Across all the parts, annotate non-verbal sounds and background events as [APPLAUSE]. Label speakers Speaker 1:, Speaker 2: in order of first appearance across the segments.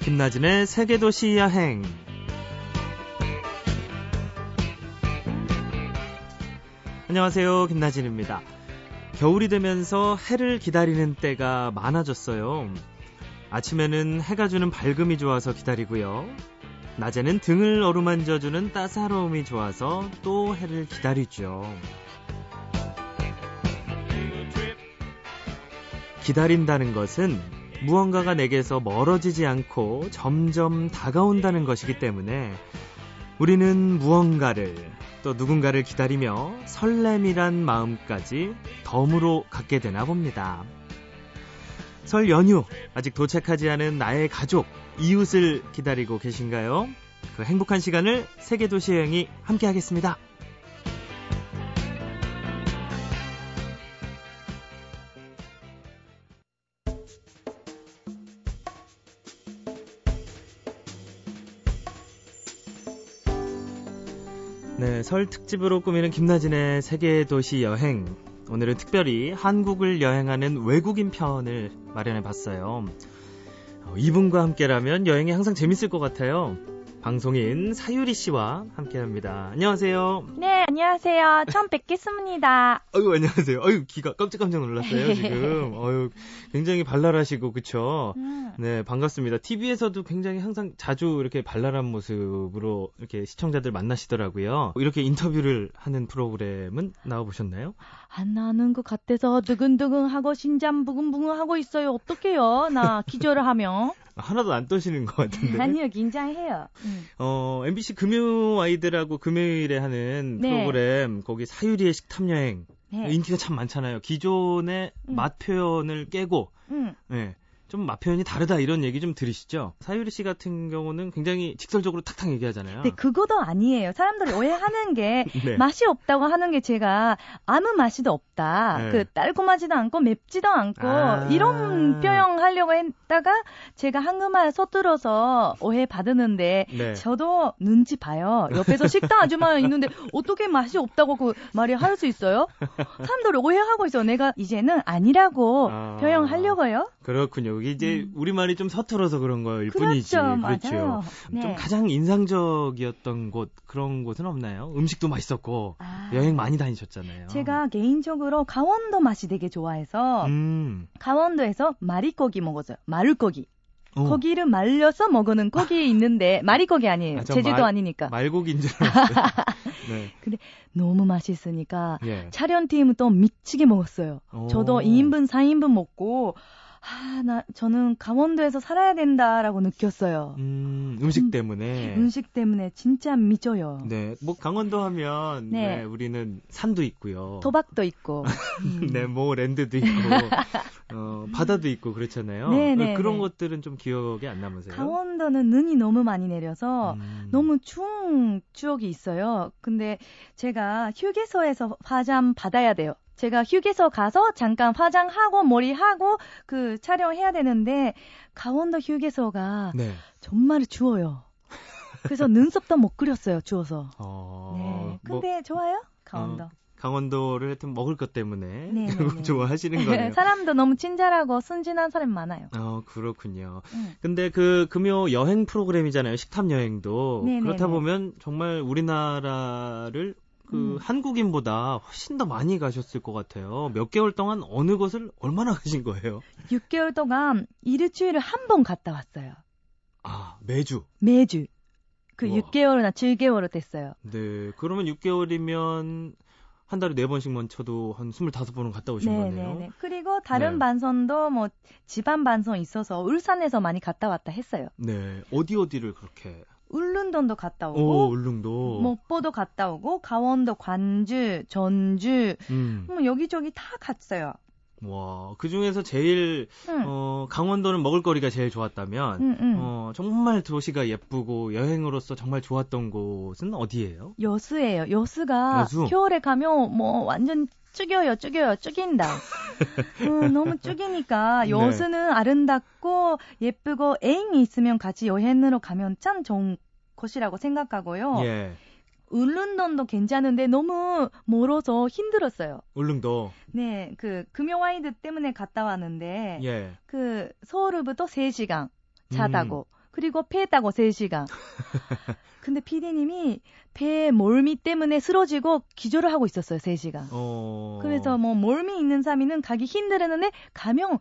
Speaker 1: 김나진의 세계도시 여행. 안녕하세요. 김나진입니다. 겨울이 되면서 해를 기다리는 때가 많아졌어요. 아침에는 해가 주는 밝음이 좋아서 기다리고요. 낮에는 등을 어루만져주는 따사로움이 좋아서 또 해를 기다리죠. 기다린다는 것은 무언가가 내게서 멀어지지 않고 점점 다가온다는 것이기 때문에 우리는 무언가를 또 누군가를 기다리며 설렘이란 마음까지 덤으로 갖게 되나 봅니다. 설 연휴 아직 도착하지 않은 나의 가족, 이웃을 기다리고 계신가요? 그 행복한 시간을 세계도시 여행이 함께 하겠습니다. 설 특집으로 꾸미는 김나진의 세계 도시 여행. 오늘은 특별히 한국을 여행하는 외국인 편을 마련해 봤어요. 어, 이분과 함께라면 여행이 항상 재밌을 것 같아요. 방송인 사유리 씨와 함께 합니다. 안녕하세요.
Speaker 2: 네, 안녕하세요. 처음 뵙겠습니다. [LAUGHS]
Speaker 1: 아유, 안녕하세요. 아유, 기가 깜짝깜짝 놀랐어요, [LAUGHS] 지금. 아유, 굉장히 발랄하시고, 그쵸?
Speaker 2: 음.
Speaker 1: 네, 반갑습니다. TV에서도 굉장히 항상 자주 이렇게 발랄한 모습으로 이렇게 시청자들 만나시더라고요. 이렇게 인터뷰를 하는 프로그램은 나와보셨나요?
Speaker 2: 안 나는 것 같아서 두근두근 하고 심장 부근부근 하고 있어요. 어떡해요? 나 기절을 하면. [LAUGHS]
Speaker 1: 하나도 안 떠시는 것 같은데.
Speaker 2: 아니요, 긴장해요. 음.
Speaker 1: 어, MBC 금요 아이들하고 금요일에 하는
Speaker 2: 네.
Speaker 1: 프로그램, 거기 사유리의 식탐 여행.
Speaker 2: 네.
Speaker 1: 인기가 참 많잖아요. 기존의
Speaker 2: 음.
Speaker 1: 맛 표현을 깨고,
Speaker 2: 음.
Speaker 1: 예. 좀맛 표현이 다르다 이런 얘기 좀 들으시죠? 사유리 씨 같은 경우는 굉장히 직설적으로 탁탁 얘기하잖아요.
Speaker 2: 근데 그거도 아니에요. 사람들이 오해하는 게 [LAUGHS]
Speaker 1: 네.
Speaker 2: 맛이 없다고 하는 게 제가 아무 맛이 도 없다.
Speaker 1: 네.
Speaker 2: 그 달콤하지도 않고 맵지도 않고
Speaker 1: 아.
Speaker 2: 이런 표현 하려고 했다가 제가 한국말 서툴어서 오해 받았는데
Speaker 1: 네.
Speaker 2: 저도 눈치 봐요. 옆에서 식당 아줌마 있는데 어떻게 맛이 없다고 그 말이 할 수 있어요? 사람들이 오해하고 있어. 내가 이제는 아니라고
Speaker 1: 아.
Speaker 2: 표현하려고요.
Speaker 1: 그렇군요. 이게 이제
Speaker 2: 음.
Speaker 1: 우리말이 좀 서툴어서 그런 거일
Speaker 2: 그렇죠,
Speaker 1: 뿐이지. 그렇죠.
Speaker 2: 네.
Speaker 1: 좀 가장 인상적이었던 곳 그런 곳은 없나요? 음식도 맛있었고
Speaker 2: 아.
Speaker 1: 여행 많이 다니셨잖아요.
Speaker 2: 제가 개인적으로 강원도 맛이 되게 좋아해서
Speaker 1: 음.
Speaker 2: 강원도에서 마리고기 먹었어요. 마를고기.
Speaker 1: 어,
Speaker 2: 고기를 말려서 먹는 고기 있는데 마리고기 아니에요.
Speaker 1: 아, 전
Speaker 2: 제주도
Speaker 1: 말-
Speaker 2: 아니니까.
Speaker 1: 말고기인 줄 [LAUGHS] 알았어요. 네.
Speaker 2: 너무 맛있으니까
Speaker 1: 예.
Speaker 2: 촬영팀은 또 미치게 먹었어요.
Speaker 1: 오.
Speaker 2: 저도 2인분, 4인분 먹고 아, 나 저는 강원도에서 살아야 된다라고 느꼈어요.
Speaker 1: 음, 음식
Speaker 2: 음,
Speaker 1: 때문에.
Speaker 2: 음 식 때문에 진짜 미쳐요.
Speaker 1: 네. 뭐 강원도 하면
Speaker 2: 네.
Speaker 1: 네, 우리는 산도 있고요.
Speaker 2: 도박도 있고. [LAUGHS] 음.
Speaker 1: 네, 뭐 랜드도 있고 [LAUGHS] 어, 바다도 있고 그렇잖아요.
Speaker 2: 네, 네,
Speaker 1: 그런
Speaker 2: 네.
Speaker 1: 것들은 좀 기억에 안 남으세요?
Speaker 2: 강원도는 눈이 너무 많이 내려서
Speaker 1: 음.
Speaker 2: 너무 추운 추억이 있어요. 근데 제가 휴게소에서 화장 받아야 돼요. 제가 휴게소 가서 잠깐 화장하고 머리하고 그 촬영해야 되는데 강원도 휴게소가
Speaker 1: 네.
Speaker 2: 정말 추워요. 그래서 눈썹도 못 그렸어요. 추워서.
Speaker 1: 어,
Speaker 2: 네.
Speaker 1: 뭐
Speaker 2: 근데 좋아요? 강원도.
Speaker 1: 강원도를 하여튼 먹을 것 때문에
Speaker 2: 네, 네, [LAUGHS] 네.
Speaker 1: 좋아하시는 거네요. [LAUGHS]
Speaker 2: 사람도 너무 친절하고 순진한 사람 많아요.
Speaker 1: 어, 그렇군요.
Speaker 2: 음.
Speaker 1: 근데 그 금요 여행 프로그램이잖아요. 식탐 여행도.
Speaker 2: 네, 네,
Speaker 1: 그렇다
Speaker 2: 네.
Speaker 1: 보면 정말 우리나라를 그
Speaker 2: 음.
Speaker 1: 한국인보다 훨씬 더 많이 가셨을 것 같아요. 몇 개월 동안 어느 곳을 얼마나 가신 거예요?
Speaker 2: 6개월 동안 일주일에 한번 갔다 왔어요.
Speaker 1: 아, 매주.
Speaker 2: 매주. 그
Speaker 1: 우와.
Speaker 2: 6개월이나 7개월을 됐어요.
Speaker 1: 네. 그러면 6개월이면 한 달에 4번씩만 쳐도 한 25번은 갔다 오신 거네요.
Speaker 2: 네네네. 그리고 다른
Speaker 1: 네.
Speaker 2: 반선도 뭐 집안 반선 있어서 울산에서 많이 갔다 왔다 했어요.
Speaker 1: 네. 어디 어디를 그렇게.
Speaker 2: 울릉도도 갔다
Speaker 1: 오,
Speaker 2: 오고
Speaker 1: 울릉도.
Speaker 2: 목포도 갔다 오고 강원도 관주, 전주
Speaker 1: 음.
Speaker 2: 뭐 여기저기 다 갔어요.
Speaker 1: 와, 그 중에서 제일,
Speaker 2: 응.
Speaker 1: 어, 강원도는 먹을거리가 제일 좋았다면,
Speaker 2: 응, 응.
Speaker 1: 어, 정말 도시가 예쁘고 여행으로서 정말 좋았던 곳은 어디예요?
Speaker 2: 여수예요. 여수가
Speaker 1: 여수?
Speaker 2: 겨울에 가면 뭐 완전 죽여요, 죽여요, 죽인다. 음, 너무 죽이니까
Speaker 1: 네.
Speaker 2: 여수는 아름답고 예쁘고 애인이 있으면 같이 여행으로 가면 참 좋은 곳이라고 생각하고요.
Speaker 1: 예.
Speaker 2: 울릉도도 괜찮은데 너무 멀어서 힘들었어요.
Speaker 1: 울릉도.
Speaker 2: 네, 그 금요 와이드 때문에 갔다 왔는데
Speaker 1: 예.
Speaker 2: 그 서울부터 3시간 차
Speaker 1: 음.
Speaker 2: 타고 그리고 패했다고 3시간. [LAUGHS] 근데 피디님이 배 몰미 때문에 쓰러지고 기절을 하고 있었어요, 3시간.
Speaker 1: 어.
Speaker 2: 그래서 뭐 몰미 있는 사람이는 가기 힘들었는데 가면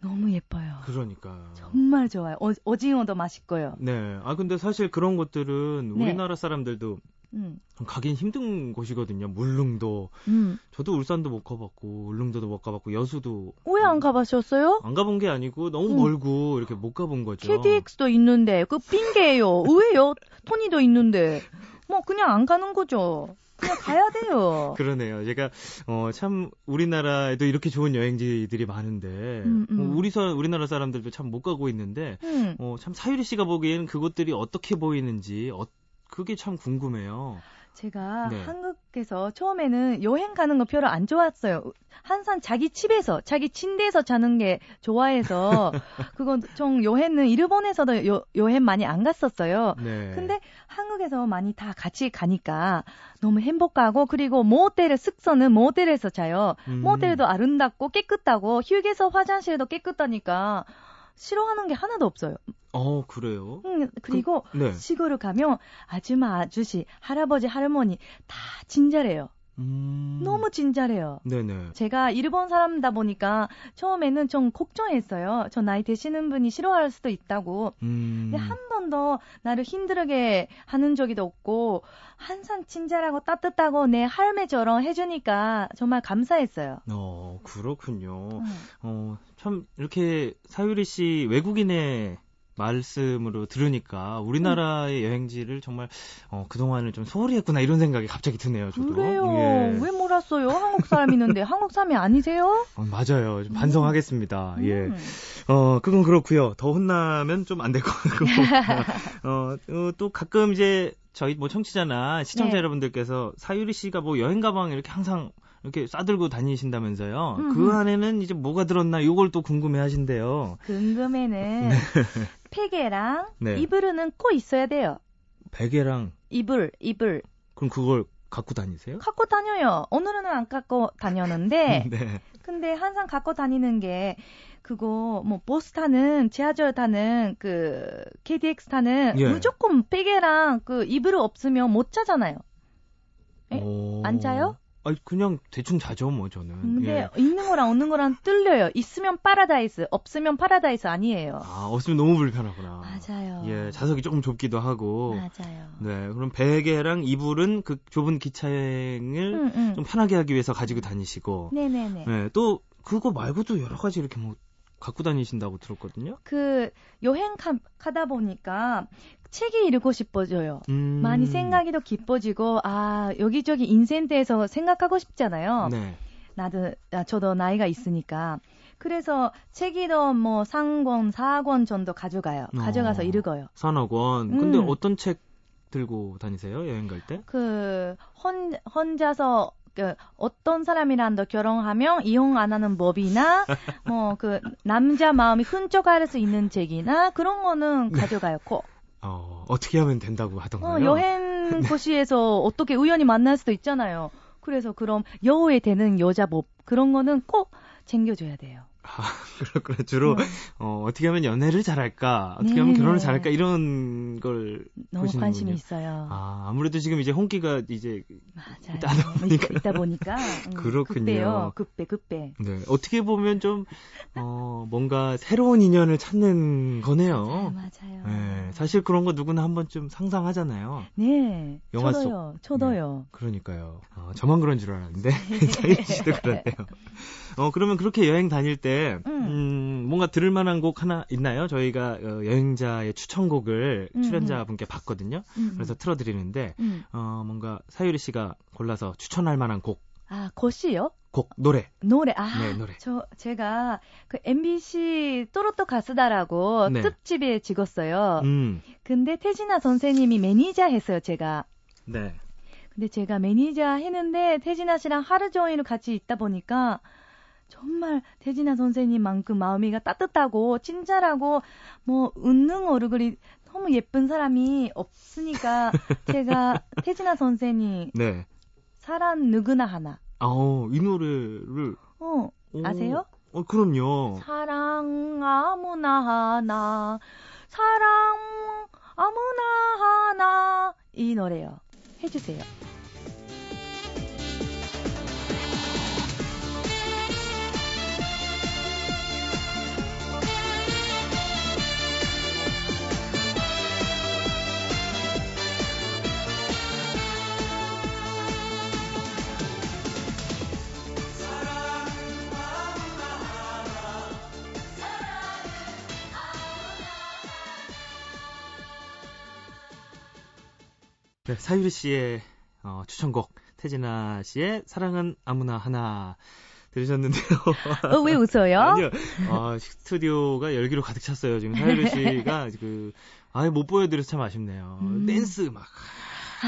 Speaker 2: 너무 예뻐요.
Speaker 1: 그러니까.
Speaker 2: 정말 좋아요. 어, 오징어도 맛있고요.
Speaker 1: 네. 아 근데 사실 그런 것들은
Speaker 2: 네.
Speaker 1: 우리나라 사람들도
Speaker 2: 음,
Speaker 1: 가긴 힘든 곳이거든요. 물릉도
Speaker 2: 음.
Speaker 1: 저도 울산도 못 가봤고 울릉도도 못 가봤고 여수도
Speaker 2: 왜 안 가보셨어요?
Speaker 1: 안 가본 게 아니고 너무
Speaker 2: 음.
Speaker 1: 멀고 이렇게 못 가본 거죠.
Speaker 2: KDX도 있는데 그 핑계예요. 왜요? 토니도 있는데 뭐 그냥 안 가는 거죠. 그냥 가야 돼요. [LAUGHS]
Speaker 1: 그러네요. 제가 어, 참 우리나라에도 이렇게 좋은 여행지들이 많은데
Speaker 2: 음, 음.
Speaker 1: 뭐 우리 사, 우리나라 사람들도 참 못 가고 있는데
Speaker 2: 음.
Speaker 1: 어, 참 사유리 씨가 보기에는 그곳들이 어떻게 보이는지 어, 그게 참 궁금해요.
Speaker 2: 제가
Speaker 1: 네.
Speaker 2: 한국에서 처음에는 여행 가는 거 별로 안 좋았어요. 항상 자기 집에서, 자기 침대에서 자는 게 좋아해서, [LAUGHS] 그건 좀 여행은 일본에서도 여, 여행 많이 안 갔었어요.
Speaker 1: 네.
Speaker 2: 근데 한국에서 많이 다 같이 가니까 너무 행복하고, 그리고 모텔, 숙소는 모텔에서 자요.
Speaker 1: 음.
Speaker 2: 모텔도 아름답고 깨끗하고, 휴게소 화장실도 깨끗하니까, 싫어하는 게 하나도 없어요.
Speaker 1: 어 그래요?
Speaker 2: 음, 그리고
Speaker 1: 네.
Speaker 2: 시골을 가면 아줌마, 아저씨, 할아버지, 할머니 다 친절해요.
Speaker 1: 음.
Speaker 2: 너무 친절해요.
Speaker 1: 네네.
Speaker 2: 제가 일본 사람다 보니까 처음에는 좀 걱정했어요. 저 나이 드시는 분이 싫어할 수도 있다고.
Speaker 1: 음.
Speaker 2: 근데 한 번도 나를 힘들게 하는 적이 없고 항상 친절하고 따뜻하고 내 할매처럼 해주니까 정말 감사했어요.
Speaker 1: 어 그렇군요.
Speaker 2: 음.
Speaker 1: 어참 이렇게 사유리 씨 외국인의 말씀으로 들으니까 우리나라의 여행지를 정말 어, 그동안을 좀 소홀히 했구나 이런 생각이 갑자기 드네요. 저도.
Speaker 2: 그래요.
Speaker 1: 예.
Speaker 2: 왜 몰랐어요? 한국 사람 있는데 [LAUGHS] 한국 사람이 아니세요?
Speaker 1: 어, 맞아요. 좀 반성하겠습니다. 예.
Speaker 2: 음.
Speaker 1: 어, 그건 그렇고요. 더 혼나면 좀 안 될 것 같고. [LAUGHS] 어, 어, 또 가끔 이제 저희 뭐 청취자나 시청자
Speaker 2: 네.
Speaker 1: 여러분들께서 사유리 씨가 뭐 여행 가방 이렇게 항상 이렇게 싸들고 다니신다면서요.
Speaker 2: 음흠.
Speaker 1: 그 안에는 이제 뭐가 들었나 요걸 또 궁금해 하신대요.
Speaker 2: 궁금해는 베개랑
Speaker 1: 네.
Speaker 2: 이불은 꼭 있어야 돼요.
Speaker 1: 베개랑
Speaker 2: 이불, 이불.
Speaker 1: 그럼 그걸 갖고 다니세요?
Speaker 2: 갖고 다녀요. 오늘은 안 갖고 다녔는데, [LAUGHS]
Speaker 1: 네.
Speaker 2: 근데 항상 갖고 다니는 게, 그거, 뭐, 버스 타는, 지하철 타는, 그, KTX 타는,
Speaker 1: 예.
Speaker 2: 무조건 베개랑 그 이불 없으면 못 자잖아요. 에?
Speaker 1: 오.
Speaker 2: 안 자요?
Speaker 1: 아니 그냥 대충 자죠 뭐 저는.
Speaker 2: 근데
Speaker 1: 예.
Speaker 2: 있는 거랑 없는 거랑 틀려요. 있으면 파라다이스, 없으면 파라다이스 아니에요.
Speaker 1: 아 없으면 너무 불편하구나.
Speaker 2: 맞아요.
Speaker 1: 예, 자석이 조금 좁기도 하고.
Speaker 2: 맞아요.
Speaker 1: 네, 그럼 베개랑 이불은 그 좁은 기차 여행을
Speaker 2: 응, 응.
Speaker 1: 좀 편하게 하기 위해서 가지고 다니시고.
Speaker 2: 네네네.
Speaker 1: 네, 또 그거 말고도 여러 가지 이렇게 뭐 갖고 다니신다고 들었거든요.
Speaker 2: 그 여행 가, 가다 보니까 책이 읽고 싶어져요.
Speaker 1: 음.
Speaker 2: 많이 생각이 더 깊어지고 아 여기저기 대해서 생각하고 싶잖아요.
Speaker 1: 네.
Speaker 2: 나도 아, 저도 나이가 있으니까 그래서 책이 더뭐 3권, 4권 정도 가져가요.
Speaker 1: 어.
Speaker 2: 가져가서 읽어요.
Speaker 1: 산억 원. 근데
Speaker 2: 음.
Speaker 1: 어떤 책 들고 다니세요? 여행 갈 때?
Speaker 2: 그 혼, 혼자서 그 어떤 사람이랑 더 결혼하면 이혼 안 하는 법이나 [LAUGHS] 뭐 그 남자 마음이 훔쳐갈 수 있는 책이나 그런 거는 가져가요. 꼭.
Speaker 1: 어, 어떻게 하면 된다고 하던가요? 네.
Speaker 2: 어, 여행 [LAUGHS] 도시에서 어떻게 우연히 만날 수도 있잖아요. 그래서 그럼 여우에 되는 여자법 그런 거는 꼭 챙겨줘야 돼요.
Speaker 1: 아, [LAUGHS] 그렇구나. 주로
Speaker 2: 어,
Speaker 1: 어, 어떻게 하면 연애를 잘할까? 어떻게
Speaker 2: 네.
Speaker 1: 하면 결혼을 잘할까? 이런 걸
Speaker 2: 너무
Speaker 1: 보시는군요.
Speaker 2: 관심이 있어요.
Speaker 1: 아, 아무래도 지금 이제 홍기가 이제
Speaker 2: 맞아요.
Speaker 1: 있다 보니까.
Speaker 2: 있다, 보니까 [LAUGHS] 음,
Speaker 1: 그렇군요.
Speaker 2: 급배요. 급배 급배.
Speaker 1: 네, 어떻게 보면 좀 어, 뭔가 새로운 인연을 찾는 거네요.
Speaker 2: 맞아요. 맞아요.
Speaker 1: 네, 사실 그런 거 누구나 한 번쯤 상상하잖아요.
Speaker 2: 네.
Speaker 1: 영화 속.
Speaker 2: 저도요. 저도요.
Speaker 1: 그러니까요. 어, 저만 그런 줄 알았는데 [LAUGHS] 사인 씨도 그렇네요. 어 그러면 그렇게 여행 다닐 때
Speaker 2: 음.
Speaker 1: 음, 뭔가 들을 만한 곡 하나 있나요? 저희가 어, 여행자의 추천곡을
Speaker 2: 음,
Speaker 1: 출연자분께 봤거든요.
Speaker 2: 음,
Speaker 1: 그래서 틀어드리는데
Speaker 2: 음.
Speaker 1: 어 뭔가 사유리 씨가 골라서 추천할 만한 곡,
Speaker 2: 아 거시요?
Speaker 1: 곡 노래.
Speaker 2: 노래 아
Speaker 1: 네, 노래.
Speaker 2: 저 제가 그 MBC 또로또 가수다라고
Speaker 1: 네.
Speaker 2: 특집에 찍었어요.
Speaker 1: 음,
Speaker 2: 근데 태진아 선생님이 매니저 했어요, 제가.
Speaker 1: 네.
Speaker 2: 근데 제가 매니저 했는데 태진아 씨랑 하루 종일 같이 있다 보니까 정말 태진아 선생님만큼 마음이가 따뜻하고 친절하고 뭐 웃는 얼굴이 너무 예쁜 사람이 없으니까 [LAUGHS] 제가 태진아 선생님
Speaker 1: 네.
Speaker 2: 사람 누구나 하나.
Speaker 1: 아우 이 노래를
Speaker 2: 어
Speaker 1: 오,
Speaker 2: 아세요?
Speaker 1: 어 그럼요.
Speaker 2: 사랑 아무나 하나 사랑 아무나 하나 이 노래요. 해주세요.
Speaker 1: 네, 사유리 씨의 어, 추천곡 태진아 씨의 사랑은 아무나 하나 들으셨는데요.
Speaker 2: 어, 왜 웃어요? [LAUGHS]
Speaker 1: 아니요. 아, 스튜디오가 열기로 가득 찼어요. 지금 사유리 [LAUGHS] 씨가 그 아예 못 보여드려서 참 아쉽네요.
Speaker 2: 음.
Speaker 1: 댄스 막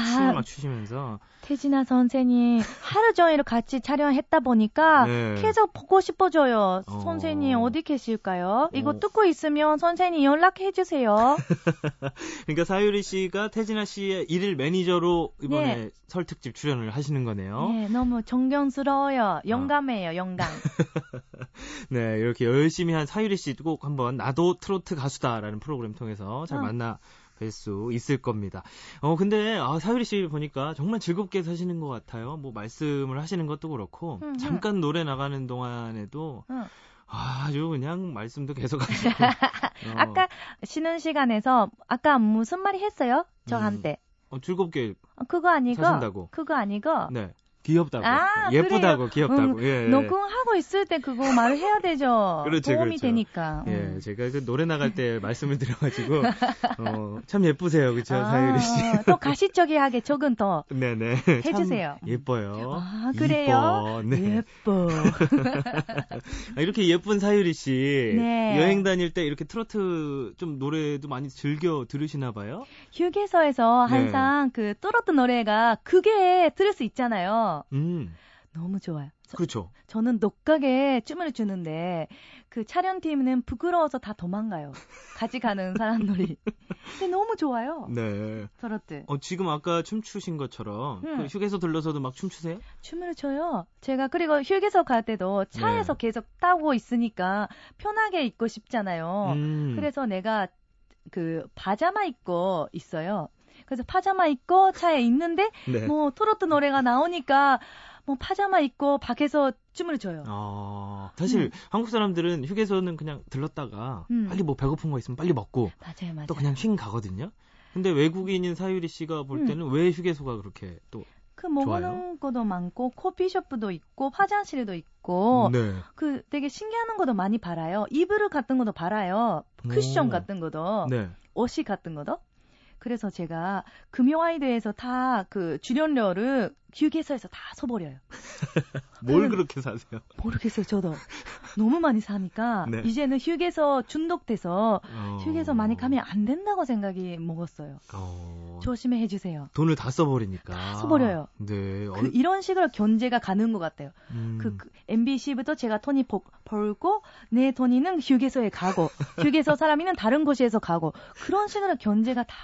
Speaker 1: 춤을 막 추시면서
Speaker 2: 태진아 선생님 하루 종일 같이 촬영했다 보니까
Speaker 1: 네.
Speaker 2: 계속 보고 싶어져요.
Speaker 1: 어.
Speaker 2: 선생님 어디 계실까요? 이거
Speaker 1: 어.
Speaker 2: 듣고 있으면 선생님 연락해 주세요. [LAUGHS]
Speaker 1: 그러니까 사유리 씨가 태진아 씨의 일일 매니저로 이번에
Speaker 2: 네.
Speaker 1: 설 특집 출연을 하시는 거네요.
Speaker 2: 네, 너무 존경스러워요. 영감해요, 영감. [LAUGHS]
Speaker 1: 네, 이렇게 열심히 한 사유리 씨꼭 한번 나도 트로트 가수다라는 프로그램 통해서 잘
Speaker 2: 어.
Speaker 1: 만나 뵐 수 있을 겁니다. 어, 근데, 아, 사유리 씨 보니까 정말 즐겁게 사시는 것 같아요. 뭐, 말씀을 하시는 것도 그렇고,
Speaker 2: 음, 음.
Speaker 1: 잠깐 노래 나가는 동안에도,
Speaker 2: 응.
Speaker 1: 아주 그냥 말씀도 계속 [LAUGHS] 하시고. 어,
Speaker 2: 아까 쉬는 시간에서 아까 무슨 말이 했어요? 저한테.
Speaker 1: 어, 즐겁게,
Speaker 2: 어, 그거 아니고
Speaker 1: 사신다고.
Speaker 2: 그거 아니고
Speaker 1: 네. 귀엽다고.
Speaker 2: 아,
Speaker 1: 예쁘다고,
Speaker 2: 그래요.
Speaker 1: 귀엽다고.
Speaker 2: 응,
Speaker 1: 예, 예.
Speaker 2: 녹음하고 있을 때 그거 말을 해야 되죠. [LAUGHS]
Speaker 1: 그렇죠,
Speaker 2: 도움이
Speaker 1: 그렇죠.
Speaker 2: 되니까.
Speaker 1: 예,
Speaker 2: 음.
Speaker 1: 제가 그 노래 나갈 때 [LAUGHS] 말씀을 드려가지고, [LAUGHS] 어, 참 예쁘세요. 그쵸,
Speaker 2: 아,
Speaker 1: 사유리 씨.
Speaker 2: 또 가시적이하게 조금 더
Speaker 1: 네네.
Speaker 2: 해주세요.
Speaker 1: 참 예뻐요.
Speaker 2: 아, 그래요?
Speaker 1: 이뻐. 네.
Speaker 2: 예뻐.
Speaker 1: 아, 이렇게 예쁜 사유리 씨.
Speaker 2: 네.
Speaker 1: 여행 다닐 때 이렇게 트로트 좀 노래도 많이 즐겨 들으시나 봐요?
Speaker 2: 휴게소에서
Speaker 1: 네.
Speaker 2: 항상 그 또로트 노래가 그게 들을 수 있잖아요.
Speaker 1: 음,
Speaker 2: 너무 좋아요. 저,
Speaker 1: 그렇죠.
Speaker 2: 저는 녹각에 춤을 추는데 그 촬영팀은 부끄러워서 다 도망가요. 같이 가는 사람들이. [LAUGHS] 근데 너무 좋아요.
Speaker 1: 네.
Speaker 2: 트로트.
Speaker 1: 어, 지금 아까 춤추신 것처럼
Speaker 2: 음.
Speaker 1: 그 휴게소 들러서도 막 춤추세요?
Speaker 2: 춤을 춰요. 제가 그리고 휴게소 갈 때도 차에서
Speaker 1: 네.
Speaker 2: 계속 타고 있으니까 편하게 입고 싶잖아요.
Speaker 1: 음.
Speaker 2: 그래서 내가 그 파자마 입고 있어요. 그래서 파자마 입고 차에 있는데
Speaker 1: 네.
Speaker 2: 뭐 트로트 노래가 나오니까 뭐 파자마 입고 밖에서 춤을 춰요.
Speaker 1: 어, 사실
Speaker 2: 음.
Speaker 1: 한국 사람들은 휴게소는 그냥 들렀다가
Speaker 2: 음.
Speaker 1: 빨리 뭐 배고픈 거 있으면 빨리 먹고
Speaker 2: 맞아요, 맞아요.
Speaker 1: 또 그냥 쉰 가거든요. 근데 외국인인 사유리 씨가 볼
Speaker 2: 음.
Speaker 1: 때는 왜 휴게소가 그렇게 또
Speaker 2: 그 먹는 것도 많고 커피숍도 있고 화장실도 있고
Speaker 1: 네.
Speaker 2: 그 되게 신기한 것도 많이 팔아요. 이불 같은 것도 팔아요. 쿠션
Speaker 1: 오.
Speaker 2: 같은 것도
Speaker 1: 네.
Speaker 2: 옷이 같은 것도. 그래서 제가 금요아이드에서 다 그 출연료를 휴게소에서 다 써버려요. [LAUGHS]
Speaker 1: 뭘 그렇게 사세요?
Speaker 2: 모르겠어요, 저도. 너무 많이 사니까 [LAUGHS]
Speaker 1: 네.
Speaker 2: 이제는 휴게소 중독돼서
Speaker 1: 어.
Speaker 2: 휴게소 많이 가면 안 된다고 생각이 먹었어요.
Speaker 1: 어.
Speaker 2: 조심해 해주세요.
Speaker 1: 돈을 다 써버리니까.
Speaker 2: 다 써버려요.
Speaker 1: 네.
Speaker 2: 그 이런 식으로 견제가 가는 것 같아요.
Speaker 1: 음.
Speaker 2: 그, 그 MBC부터 제가 돈이 벌- 벌고 내 돈이는 휴게소에 가고 [LAUGHS] 휴게소 사람이는 다른 곳에서 가고 그런 식으로 견제가 다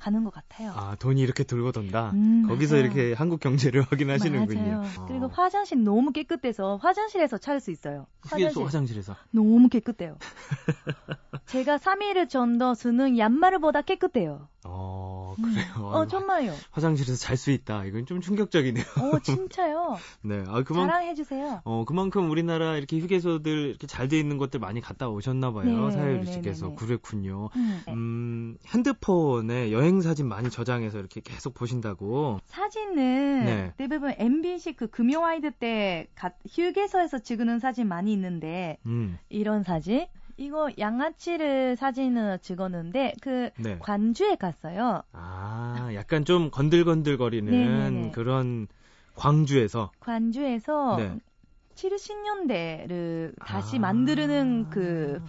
Speaker 2: 가는 것 같아요.
Speaker 1: 아, 돈이 이렇게 돌고 돈다.
Speaker 2: 음,
Speaker 1: 거기서
Speaker 2: 맞아요.
Speaker 1: 이렇게 한국 경제를 [LAUGHS] 확인하시는군요.
Speaker 2: 맞아요.
Speaker 1: 어.
Speaker 2: 그리고 화장실 너무 깨끗해서 화장실에서 찾을 수 있어요.
Speaker 1: 휴게소
Speaker 2: 화장실
Speaker 1: 화장실에서.
Speaker 2: 너무 깨끗해요. [LAUGHS] 제가 3일 정도 쓰는 양말보다 깨끗해요.
Speaker 1: 어,
Speaker 2: 음.
Speaker 1: 그래요.
Speaker 2: 어, 정말요.
Speaker 1: 화장실에서 잘 수 있다. 이건 좀 충격적이네요.
Speaker 2: 어, 진짜요. [LAUGHS]
Speaker 1: 네. 아, 그만
Speaker 2: 자랑해 주세요.
Speaker 1: 어, 그만큼 우리나라 이렇게 휴게소들 이렇게 잘 돼 있는 것들 많이 갔다 오셨나 봐요.
Speaker 2: 네,
Speaker 1: 사유리
Speaker 2: 네,
Speaker 1: 씨께서.
Speaker 2: 네, 네.
Speaker 1: 그랬군요.
Speaker 2: 음, 네.
Speaker 1: 음, 핸드폰에 여행 사진 많이 저장해서 이렇게 계속 보신다고.
Speaker 2: 사진은
Speaker 1: 네.
Speaker 2: 대부분 MBC 그 금요와이드 때 가- 휴게소에서 찍는 사진 많이 있는데
Speaker 1: 음.
Speaker 2: 이런 사진 이거 양아치를 사진을 찍었는데 그
Speaker 1: 네.
Speaker 2: 관주에 갔어요.
Speaker 1: 아, 약간 좀 건들건들거리는
Speaker 2: 네네네.
Speaker 1: 그런 광주에서.
Speaker 2: 관주에서
Speaker 1: 네.
Speaker 2: 70년대를 다시
Speaker 1: 아.
Speaker 2: 만드는 그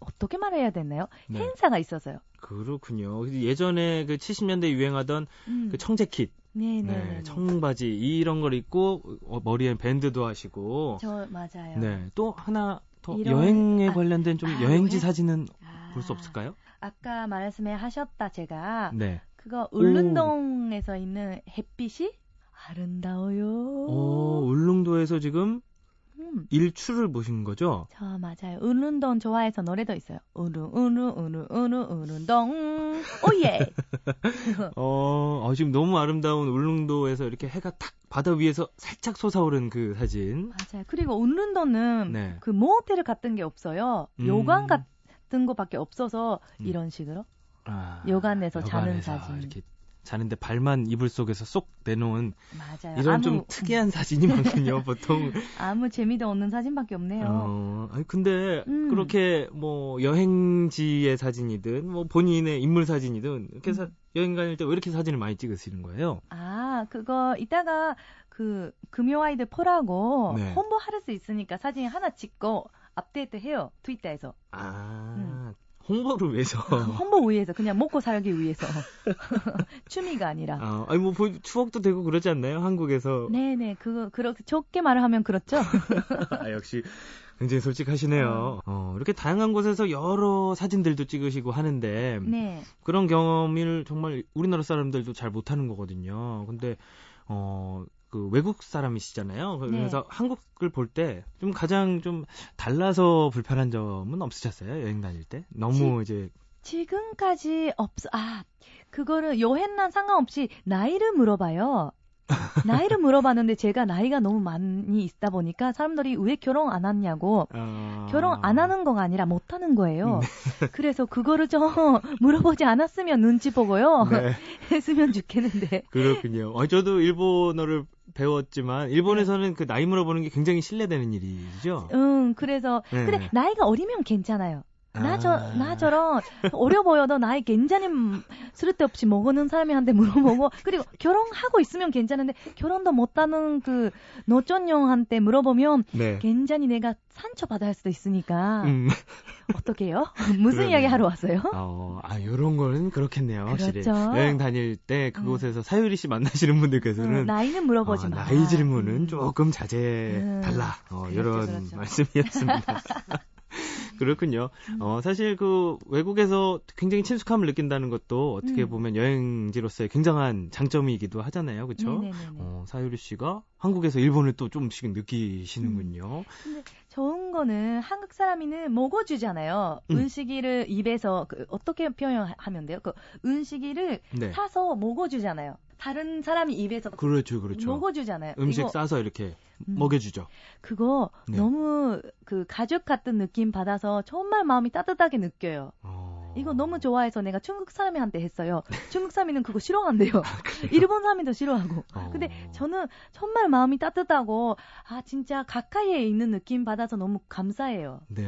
Speaker 2: 어떻게 말해야 되나요?
Speaker 1: 네.
Speaker 2: 행사가 있었어요.
Speaker 1: 그렇군요. 예전에 그 70년대 유행하던
Speaker 2: 음.
Speaker 1: 그 청재 킷,
Speaker 2: 네네.
Speaker 1: 네, 청바지 이런 걸 입고 어, 머리엔 밴드도 하시고,
Speaker 2: 저 맞아요.
Speaker 1: 네, 또 하나 더
Speaker 2: 이런-
Speaker 1: 여행에
Speaker 2: 아,
Speaker 1: 관련된 좀
Speaker 2: 아,
Speaker 1: 여행지
Speaker 2: 여행?
Speaker 1: 사진은
Speaker 2: 아,
Speaker 1: 볼수 없을까요?
Speaker 2: 아까 말씀해 하셨다 제가
Speaker 1: 네.
Speaker 2: 그거 울릉동에서 있는 햇빛이 아름다워요.
Speaker 1: 오, 울릉도에서 지금
Speaker 2: 음,
Speaker 1: 일출을 보신 거죠?
Speaker 2: 저 맞아요. 울릉동 좋아해서 노래도 있어요. 우르 우르 우르 우르 울릉동 오예.
Speaker 1: 어, 어, 지금 너무 아름다운 울릉도에서 이렇게 해가 탁 바다 위에서 살짝 솟아오른 그 사진.
Speaker 2: 맞아요. 그리고 울릉도는
Speaker 1: 네.
Speaker 2: 그 모텔 같은 게 없어요.
Speaker 1: 음.
Speaker 2: 요관 같은 거밖에 없어서
Speaker 1: 음.
Speaker 2: 이런 식으로.
Speaker 1: 아,
Speaker 2: 여관에서 자는 사진.
Speaker 1: 이렇게 자는데 발만 이불 속에서 쏙 내놓은
Speaker 2: 맞아요.
Speaker 1: 이런
Speaker 2: 아무
Speaker 1: 좀 특이한 사진이 많군요. [LAUGHS] 보통
Speaker 2: 아무 재미도 없는 사진밖에 없네요.
Speaker 1: 어, 아니 근데
Speaker 2: 음.
Speaker 1: 그렇게 뭐 여행지의 사진이든 뭐 본인의 인물 사진이든 이렇게 사-
Speaker 2: 음.
Speaker 1: 여행 다닐 때 왜 이렇게 사진을 많이 찍으시는 거예요?
Speaker 2: 아, 그거 이따가 그 금요 아이들 포라고
Speaker 1: 네.
Speaker 2: 홍보할 수 있으니까 사진 하나 찍고 업데이트 해요. 트위터에서.
Speaker 1: 아 홍보를 위해서. [LAUGHS]
Speaker 2: 홍보 위해서 그냥 먹고 살기 위해서. [LAUGHS] 취미가 아니라.
Speaker 1: 아, 아니 뭐 보- 추억도 되고 그러지 않나요? 한국에서.
Speaker 2: 네네, 그거, 그렇게 적게 말을 하면 그렇죠? [LAUGHS]
Speaker 1: 아, 역시 굉장히 솔직하시네요. 어, 이렇게 다양한 곳에서 여러 사진들도 찍으시고 하는데
Speaker 2: 네.
Speaker 1: 그런 경험을 정말 우리나라 사람들도 잘 못하는 거거든요. 근데 어. 그 외국 사람이시잖아요. 그래서
Speaker 2: 네.
Speaker 1: 한국을 볼 때 좀 가장 좀 달라서 불편한 점은 없으셨어요? 여행 다닐 때? 너무 이제
Speaker 2: 지금까지 없어, 아, 그거를 여행난 상관없이 나이를 물어봐요. 나이를 물어봤는데 제가 나이가 너무 많이 있다 보니까 사람들이 왜 결혼 안 하냐고
Speaker 1: 어...
Speaker 2: 결혼 안 하는 거가 아니라 못 하는 거예요.
Speaker 1: 네.
Speaker 2: 그래서 그거를 좀 [LAUGHS] 물어보지 않았으면 눈치 보고요.
Speaker 1: 네. [LAUGHS]
Speaker 2: 했으면 좋겠는데.
Speaker 1: 그렇군요. 어, 저도 일본어를 배웠지만 일본에서는 그 나이 물어보는 게 굉장히 신뢰되는 일이죠.
Speaker 2: 응, 그래서
Speaker 1: 네.
Speaker 2: 근데 나이가 어리면 괜찮아요. 나 저
Speaker 1: 아.
Speaker 2: 나처럼 어려 보여도 나이 굉장히 음, 쓸데없이 먹는 사람한테 물어보고 그리고 결혼하고 있으면 괜찮은데 결혼도 못하는 그 노전용한테 물어보면
Speaker 1: 네.
Speaker 2: 굉장히 내가 상처 받을 수도 있으니까
Speaker 1: 음.
Speaker 2: 어떡해요? [LAUGHS] 무슨
Speaker 1: 그러네요.
Speaker 2: 이야기 하러 왔어요?
Speaker 1: 어, 아, 요런 거는 그렇겠네요, 확실히.
Speaker 2: 그렇죠.
Speaker 1: 여행 다닐 때 그곳에서 사유리 씨 만나시는 분들께서는
Speaker 2: 응, 나이는 물어보지
Speaker 1: 어,
Speaker 2: 마.
Speaker 1: 나이 질문은
Speaker 2: 음.
Speaker 1: 조금 자제해
Speaker 2: 음.
Speaker 1: 달라. 어,
Speaker 2: 그렇죠,
Speaker 1: 이런
Speaker 2: 그렇죠.
Speaker 1: 말씀이었습니다. [LAUGHS] [LAUGHS] 그렇군요.
Speaker 2: 음.
Speaker 1: 어, 사실 그 외국에서 굉장히 친숙함을 느낀다는 것도 어떻게
Speaker 2: 음.
Speaker 1: 보면 여행지로서의 굉장한 장점이기도 하잖아요. 그렇죠? 어, 사유리 씨가 한국에서 일본을 또 좀씩 느끼시는군요.
Speaker 2: 좋은 거는 한국 사람이는 먹어주잖아요.
Speaker 1: 음.
Speaker 2: 음식을 입에서 그 어떻게 표현하면 돼요? 그 음식을
Speaker 1: 네.
Speaker 2: 사서 먹어주잖아요. 다른 사람이 입에서
Speaker 1: 그렇죠, 그렇죠.
Speaker 2: 먹어주잖아요.
Speaker 1: 음식
Speaker 2: 이거,
Speaker 1: 싸서 이렇게
Speaker 2: 음,
Speaker 1: 먹여주죠.
Speaker 2: 그거
Speaker 1: 네.
Speaker 2: 너무 그 가족 같은 느낌 받아서 정말 마음이 따뜻하게 느껴요.
Speaker 1: 어.
Speaker 2: 이거 너무 좋아해서 내가 중국 사람한테 했어요. 중국 사람이는 그거 싫어한대요. 일본 사람도 싫어하고.
Speaker 1: 어.
Speaker 2: 근데 저는 정말 마음이 따뜻하고 아 진짜 가까이에 있는 느낌 받아서 너무 감사해요.
Speaker 1: 네.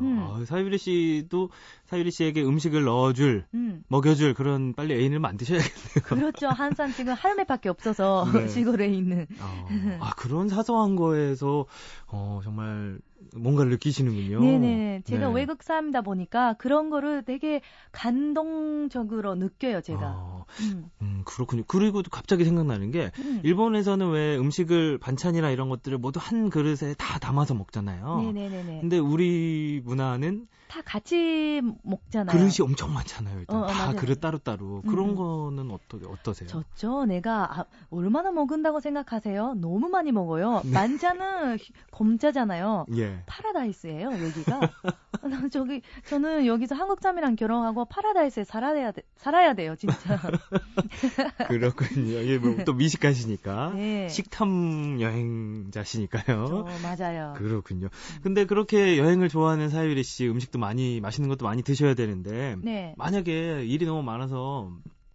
Speaker 2: 음.
Speaker 1: 아, 사유리 씨도 사유리 씨에게 음식을 넣어줄,
Speaker 2: 음.
Speaker 1: 먹여줄 그런 빨리 애인을 만드셔야겠네요.
Speaker 2: 그렇죠. 항상 지금 할매밖에 없어서
Speaker 1: 네. [LAUGHS]
Speaker 2: 시골에 있는.
Speaker 1: 어, 아, 그런 사소한 거에서, 어, 정말 뭔가를 느끼시는군요.
Speaker 2: 네네. 제가
Speaker 1: 네.
Speaker 2: 외국 사람이다 보니까 그런 거를 되게 감동적으로 느껴요, 제가.
Speaker 1: 어,
Speaker 2: 음.
Speaker 1: 음, 그렇군요. 그리고 또 갑자기 생각나는 게,
Speaker 2: 음.
Speaker 1: 일본에서는 왜 음식을, 반찬이나 이런 것들을 모두 한 그릇에 다 담아서 먹잖아요.
Speaker 2: 네네네네.
Speaker 1: 근데 우리 문화는
Speaker 2: 다 같이 먹잖아요.
Speaker 1: 그릇이 엄청 많잖아요. 일단
Speaker 2: 어, 어,
Speaker 1: 다
Speaker 2: 맞아요.
Speaker 1: 그릇 따로 따로. 그런
Speaker 2: 음.
Speaker 1: 거는 어떠, 어떠세요?
Speaker 2: 졌죠. 내가 아, 얼마나 먹은다고 생각하세요? 너무 많이 먹어요.
Speaker 1: 네.
Speaker 2: 만자는 검자잖아요.
Speaker 1: 예.
Speaker 2: 파라다이스예요, 여기가. [LAUGHS] 나 저기 저는 여기서 한국 사람이랑 결혼하고 파라다이스에 살아야 돼, 살아야 돼요, 진짜. [LAUGHS]
Speaker 1: 그렇군요. 뭐또 미식가시니까.
Speaker 2: 네.
Speaker 1: 식탐 여행자시니까요.
Speaker 2: 저, 맞아요.
Speaker 1: 그렇군요. 근데 그렇게 여행을 좋아하는 사유리 씨 음식도 많이 맛있는 것도 많이 드셔야 되는데
Speaker 2: 네.
Speaker 1: 만약에 일이 너무 많아서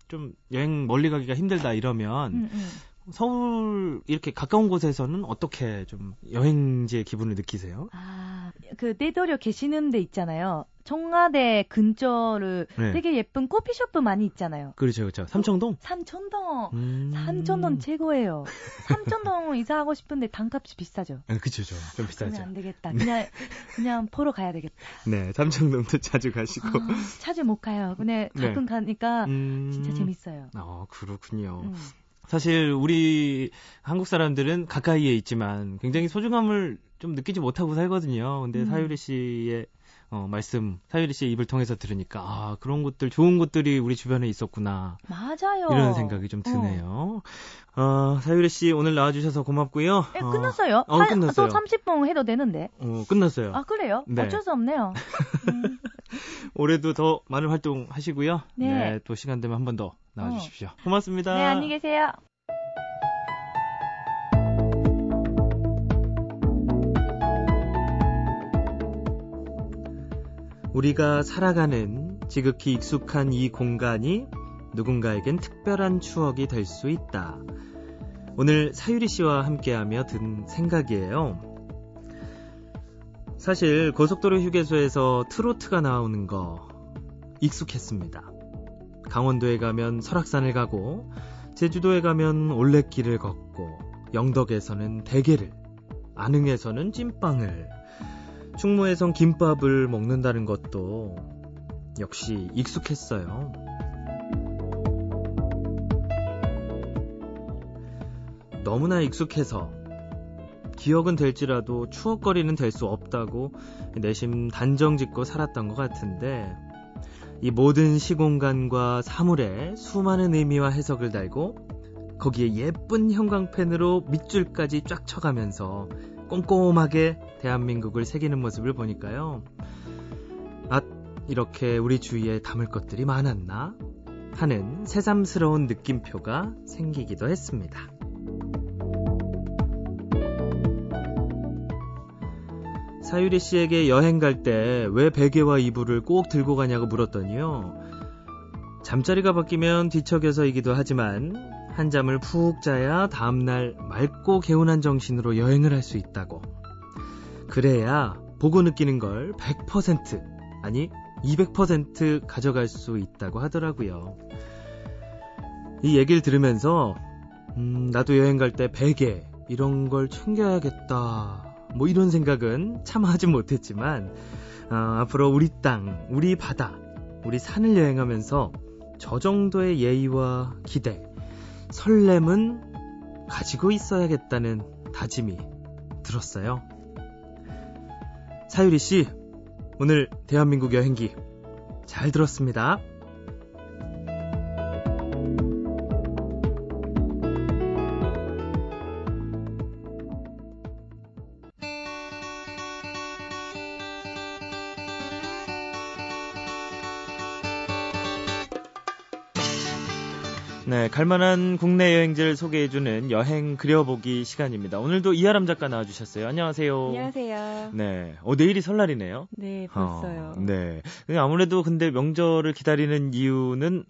Speaker 1: 좀 여행 멀리 가기가 힘들다 이러면
Speaker 2: 음, 음.
Speaker 1: 서울 이렇게 가까운 곳에서는 어떻게 좀 여행지의 기분을 느끼세요?
Speaker 2: 아, 그 떼돌려 계시는 데 있잖아요. 청와대 근처를
Speaker 1: 네.
Speaker 2: 되게 예쁜 커피숍도 많이 있잖아요.
Speaker 1: 그렇죠, 그렇죠. 삼청동.
Speaker 2: 삼천동.
Speaker 1: 음...
Speaker 2: 삼천동 최고예요. 삼천동 이사하고 싶은데 단값이 비싸죠.
Speaker 1: 아, 그쵸, 죠좀 비싸죠.
Speaker 2: 안 되겠다. 그냥 그냥 보러 가야 되겠다.
Speaker 1: 네, 삼청동도 자주 가시고.
Speaker 2: 아, 자주 못 가요. 근데
Speaker 1: 네.
Speaker 2: 가끔 가니까
Speaker 1: 음...
Speaker 2: 진짜 재밌어요.
Speaker 1: 아, 그렇군요.
Speaker 2: 음.
Speaker 1: 사실 우리 한국 사람들은 가까이에 있지만 굉장히 소중함을 좀 느끼지 못하고 살거든요. 근데
Speaker 2: 음.
Speaker 1: 사유리 씨의 어, 말씀 사유리 씨의 입을 통해서 들으니까 아 그런 곳들 좋은 곳들이 우리 주변에 있었구나.
Speaker 2: 맞아요.
Speaker 1: 이런 생각이 좀 드네요. 어, 어 사유리 씨 오늘 나와주셔서 고맙고요.
Speaker 2: 예, 끝났어요.
Speaker 1: 어, 끝났어요.
Speaker 2: 또 30분 해도 되는데.
Speaker 1: 어, 끝났어요.
Speaker 2: 아 그래요?
Speaker 1: 네.
Speaker 2: 어쩔 수 없네요. [LAUGHS] 음.
Speaker 1: 올해도 더 많은 활동 하시고요.
Speaker 2: 네.
Speaker 1: 네. 또 시간 되면 한 번 더 나와주십시오. 고맙습니다.
Speaker 2: 네, 안녕히 계세요.
Speaker 1: 우리가 살아가는 지극히 익숙한 이 공간이 누군가에겐 특별한 추억이 될 수 있다. 오늘 사유리 씨와 함께하며 든 생각이에요. 사실 고속도로 휴게소에서 트로트가 나오는 거 익숙했습니다. 강원도에 가면 설악산을 가고 제주도에 가면 올레길을 걷고 영덕에서는 대게를 안흥에서는 찐빵을 충무에선 김밥을 먹는다는 것도 역시 익숙했어요. 너무나 익숙해서 기억은 될지라도 추억거리는 될 수 없다고 내심 단정 짓고 살았던 것 같은데 이 모든 시공간과 사물에 수많은 의미와 해석을 달고 거기에 예쁜 형광펜으로 밑줄까지 쫙 쳐가면서 꼼꼼하게 대한민국을 새기는 모습을 보니까요. 아, 이렇게 우리 주위에 담을 것들이 많았나? 하는 새삼스러운 느낌표가 생기기도 했습니다. 사유리 씨에게 여행 갈 때 왜 베개와 이불을 꼭 들고 가냐고 물었더니요. 잠자리가 바뀌면 뒤척여서이기도 하지만 한 잠을 푹 자야 다음날 맑고 개운한 정신으로 여행을 할 수 있다고. 그래야 보고 느끼는 걸 100% 아니 200% 가져갈 수 있다고 하더라고요. 이 얘기를 들으면서 음, 나도 여행 갈 때 베개 이런 걸 챙겨야겠다. 뭐 이런 생각은 참 하지 못했지만 어, 앞으로 우리 땅, 우리 바다, 우리 산을 여행하면서 저 정도의 예의와 기대 설렘은 가지고 있어야겠다는 다짐이 들었어요. 사유리 씨, 오늘 대한민국 여행기 잘 들었습니다. 갈만한 국내 여행지를 소개해주는 여행 그려보기 시간입니다. 오늘도 이하람 작가 나와주셨어요. 안녕하세요.
Speaker 3: 안녕하세요.
Speaker 1: 네, 어, 내일이 설날이네요.
Speaker 3: 네, 벌써요.
Speaker 1: 어, 네. 아무래도 근데 명절을 기다리는 이유는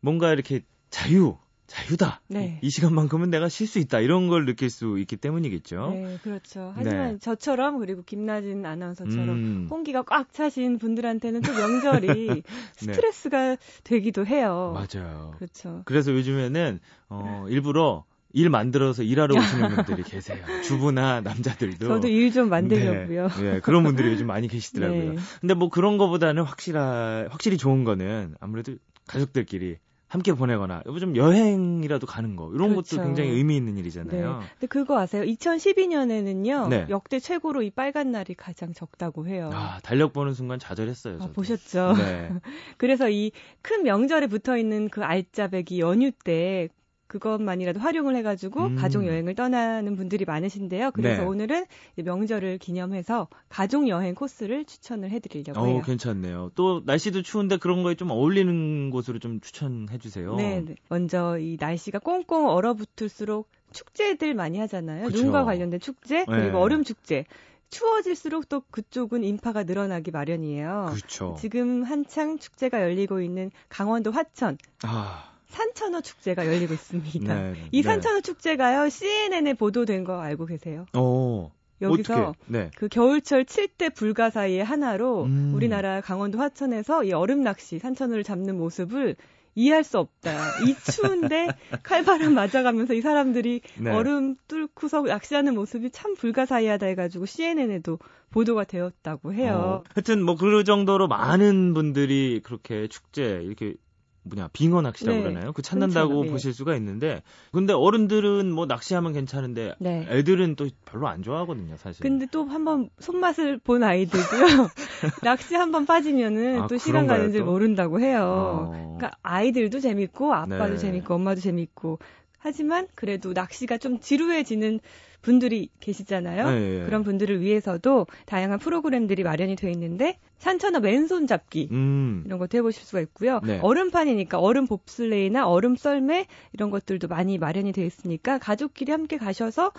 Speaker 1: 뭔가 이렇게 자유, 자유다.
Speaker 3: 네.
Speaker 1: 이 시간만큼은 내가 쉴 수 있다. 이런 걸 느낄 수 있기 때문이겠죠.
Speaker 3: 네, 그렇죠. 하지만
Speaker 1: 네.
Speaker 3: 저처럼 그리고 김나진 아나운서처럼
Speaker 1: 음.
Speaker 3: 홍기가 꽉 차신 분들한테는 또 명절이 [LAUGHS] 스트레스가 되기도 해요.
Speaker 1: 맞아요.
Speaker 3: 그렇죠.
Speaker 1: 그래서 요즘에는 어, 일부러 일 만들어서 일하러 오시는 분들이 계세요. [LAUGHS] 주부나 남자들도.
Speaker 3: 저도 일 좀 만들려고요.
Speaker 1: 네, 네, 그런 분들이 요즘 많이 [LAUGHS] 계시더라고요.
Speaker 3: 네.
Speaker 1: 근데 뭐 그런 거보다는 확실하, 확실히 좋은 거는 아무래도 가족들끼리 함께 보내거나 좀 여행이라도 가는 거 이런
Speaker 3: 그렇죠.
Speaker 1: 것도 굉장히 의미 있는
Speaker 3: 네.
Speaker 1: 일이잖아요.
Speaker 3: 근데 그거 아세요? 2012년에는요.
Speaker 1: 네.
Speaker 3: 역대 최고로 이 빨간 날이 가장 적다고 해요.
Speaker 1: 아 달력 보는 순간 좌절했어요.
Speaker 3: 아. 보셨죠?
Speaker 1: 네. [LAUGHS]
Speaker 3: 그래서 이 큰 명절에 붙어 있는 그 알짜배기 연휴 때 그것만이라도 활용을 해가지고
Speaker 1: 음.
Speaker 3: 가족 여행을 떠나는 분들이 많으신데요. 그래서
Speaker 1: 네.
Speaker 3: 오늘은 이 명절을 기념해서 가족 여행 코스를 추천을 해드리려고
Speaker 1: 어
Speaker 3: 해요.
Speaker 1: 괜찮네요. 또 날씨도 추운데 그런 거에 좀 어울리는 곳으로 좀 추천해 주세요.
Speaker 3: 네, 네. 먼저 이 날씨가 꽁꽁 얼어붙을수록 축제들 많이 하잖아요.
Speaker 1: 그쵸.
Speaker 3: 눈과 관련된 축제 그리고
Speaker 1: 네.
Speaker 3: 얼음 축제. 추워질수록 또 그쪽은 인파가 늘어나기 마련이에요.
Speaker 1: 그렇죠.
Speaker 3: 지금 한창 축제가 열리고 있는 강원도 화천
Speaker 1: 아,
Speaker 3: 산천어 축제가 열리고 있습니다.
Speaker 1: 네.
Speaker 3: 이
Speaker 1: 네.
Speaker 3: 산천어 축제가요 CNN에 보도된 거 알고 계세요?
Speaker 1: 어.
Speaker 3: 여기서?
Speaker 1: 네.
Speaker 3: 그 겨울철 7대 불가사의의 하나로
Speaker 1: 음.
Speaker 3: 우리나라 강원도 화천에서 이 얼음 낚시 산천어를 잡는 모습을 이해할 수 없다. 이 추운데 [LAUGHS] 칼바람 맞아가면서 이 사람들이
Speaker 1: 네.
Speaker 3: 얼음 뚫고서 낚시하는 모습이 참 불가사의하다 해가지고 CNN에도 보도가 되었다고 해요.
Speaker 1: 어, 하여튼 뭐 그 정도로 많은 분들이 그렇게 축제 이렇게 뭐냐 빙어 낚시라고
Speaker 3: 네.
Speaker 1: 그러나요? 그 찾는다고
Speaker 3: 흔찮아, 네.
Speaker 1: 보실 수가 있는데 근데 어른들은 뭐 낚시하면 괜찮은데
Speaker 3: 네.
Speaker 1: 애들은 또 별로 안 좋아하거든요, 사실.
Speaker 3: 근데 또 한번 손맛을 본 아이들도요. [LAUGHS] 낚시 한번 빠지면은
Speaker 1: 아,
Speaker 3: 또 시간 가는 줄
Speaker 1: 또?
Speaker 3: 모른다고 해요.
Speaker 1: 어.
Speaker 3: 그러니까 아이들도 재밌고 아빠도
Speaker 1: 네.
Speaker 3: 재밌고 엄마도 재밌고 하지만 그래도 낚시가 좀 지루해지는 분들이 계시잖아요.
Speaker 1: 네, 네.
Speaker 3: 그런 분들을 위해서도 다양한 프로그램들이 마련이 돼 있는데 산천어 맨손 잡기
Speaker 1: 음.
Speaker 3: 이런 것도 해보실 수가 있고요.
Speaker 1: 네.
Speaker 3: 얼음판이니까 얼음 봅슬레이나 얼음 썰매 이런 것들도 많이 마련이 되어 있으니까 가족끼리 함께 가셔서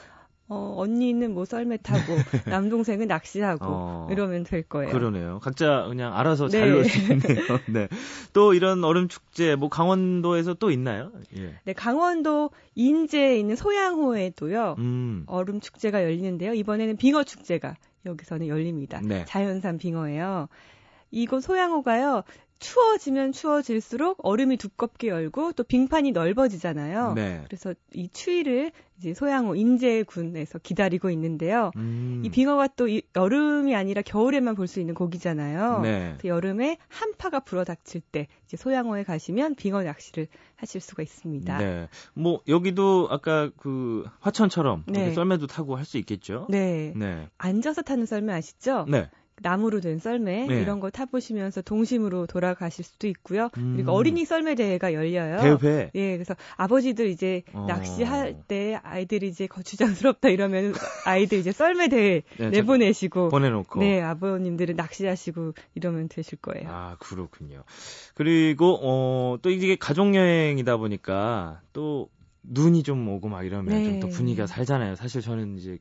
Speaker 3: 어, 언니는 뭐 썰매 타고 [LAUGHS] 남동생은 낚시하고
Speaker 1: 어.
Speaker 3: 이러면 될 거예요.
Speaker 1: 그러네요. 각자 그냥 알아서
Speaker 3: 네.
Speaker 1: 잘놀수 있네요. 네. 또 이런 얼음 축제 뭐 강원도에서 또 있나요? 예.
Speaker 3: 네, 강원도 인제에 있는 소양호에도요.
Speaker 1: 음.
Speaker 3: 얼음 축제가 열리는데요. 이번에는 빙어 축제가 여기서는 열립니다.
Speaker 1: 네.
Speaker 3: 자연산 빙어예요. 이곳 소양호가요. 추워지면 추워질수록 얼음이 두껍게 열고 또 빙판이 넓어지잖아요.
Speaker 1: 네.
Speaker 3: 그래서 이 추위를 이제 소양호 인제군에서 기다리고 있는데요.
Speaker 1: 음.
Speaker 3: 이 빙어가 또 이- 여름이 아니라 겨울에만 볼 수 있는 고기잖아요.
Speaker 1: 네.
Speaker 3: 그래서 여름에 한파가 불어닥칠 때 이제 소양호에 가시면 빙어 낚시를 하실 수가 있습니다.
Speaker 1: 네. 뭐 여기도 아까 그 화천처럼
Speaker 3: 네.
Speaker 1: 썰매도 타고 할 수 있겠죠?
Speaker 3: 네.
Speaker 1: 네.
Speaker 3: 앉아서 타는 썰매 아시죠?
Speaker 1: 네.
Speaker 3: 나무로 된 썰매
Speaker 1: 네.
Speaker 3: 이런 거 타보시면서 동심으로 돌아가실 수도 있고요.
Speaker 1: 음.
Speaker 3: 그리고 어린이 썰매 대회가 열려요.
Speaker 1: 대회.
Speaker 3: 예, 그래서 아버지들 이제
Speaker 1: 어.
Speaker 3: 낚시할 때 아이들이 이제 거추장스럽다 이러면 아이들 이제 썰매 대회
Speaker 1: 네,
Speaker 3: 내보내시고
Speaker 1: 보내놓고.
Speaker 3: 네, 아버님들은 낚시하시고 이러면 되실 거예요.
Speaker 1: 아, 그렇군요. 그리고, 어, 또 이게 가족 여행이다 보니까 또 눈이 좀 오고 막 이러면
Speaker 3: 네.
Speaker 1: 좀더 분위기가 살잖아요. 사실 저는 이제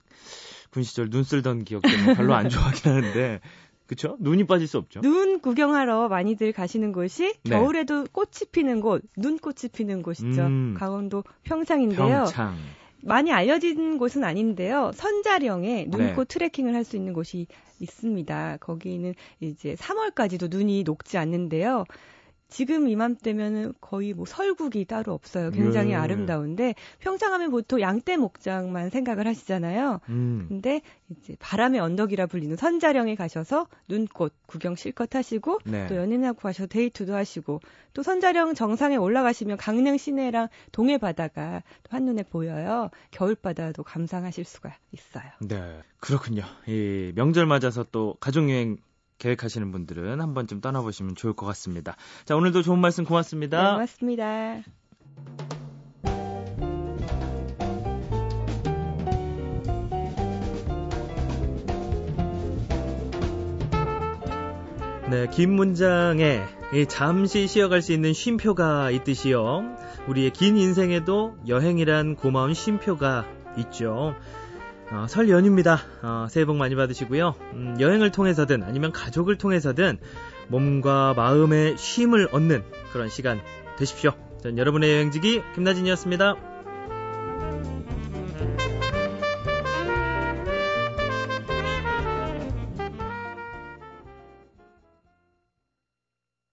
Speaker 1: 군 시절 눈 쓸던 기억 때문에 별로 안 [LAUGHS] 좋아하긴 하는데, 그쵸? 눈이 빠질 수 없죠.
Speaker 3: 눈 구경하러 많이들 가시는 곳이
Speaker 1: 네.
Speaker 3: 겨울에도 꽃이 피는 곳, 눈꽃이 피는 곳이죠.
Speaker 1: 음.
Speaker 3: 강원도 평창인데요.
Speaker 1: 평창.
Speaker 3: 많이 알려진 곳은 아닌데요. 선자령에 눈꽃
Speaker 1: 네.
Speaker 3: 트레킹을 할 수 있는 곳이 있습니다. 거기는 이제 3월까지도 눈이 녹지 않는데요. 지금 이맘때면은 거의 뭐 설국이 따로 없어요. 굉장히
Speaker 1: 네.
Speaker 3: 아름다운데 평창하면 보통 양떼 목장만 생각을 하시잖아요.
Speaker 1: 음.
Speaker 3: 근데 이제 바람의 언덕이라 불리는 선자령에 가셔서 눈꽃 구경 실컷 하시고
Speaker 1: 네.
Speaker 3: 또 연인하고 가셔서 데이트도 하시고 또 선자령 정상에 올라가시면 강릉 시내랑 동해 바다가 또 한눈에 보여요. 겨울 바다도 감상하실 수가 있어요.
Speaker 1: 네. 그렇군요. 이 명절 맞아서 또 가족 여행 계획하시는 분들은 한 번쯤 떠나보시면 좋을 것 같습니다. 자, 오늘도 좋은 말씀
Speaker 3: 네,
Speaker 1: 고맙습니다.
Speaker 3: 고맙습니다.
Speaker 1: 네, 긴 문장에 이 잠시 쉬어갈 수 있는 쉼표가 있듯이요. 우리의 긴 인생에도 여행이란 고마운 쉼표가 있죠. 어, 설 연휴입니다. 어, 새해 복 많이 받으시고요. 음, 여행을 통해서든 아니면 가족을 통해서든 몸과 마음의 쉼을 얻는 그런 시간 되십시오. 전 여러분의 여행지기 김나진이었습니다.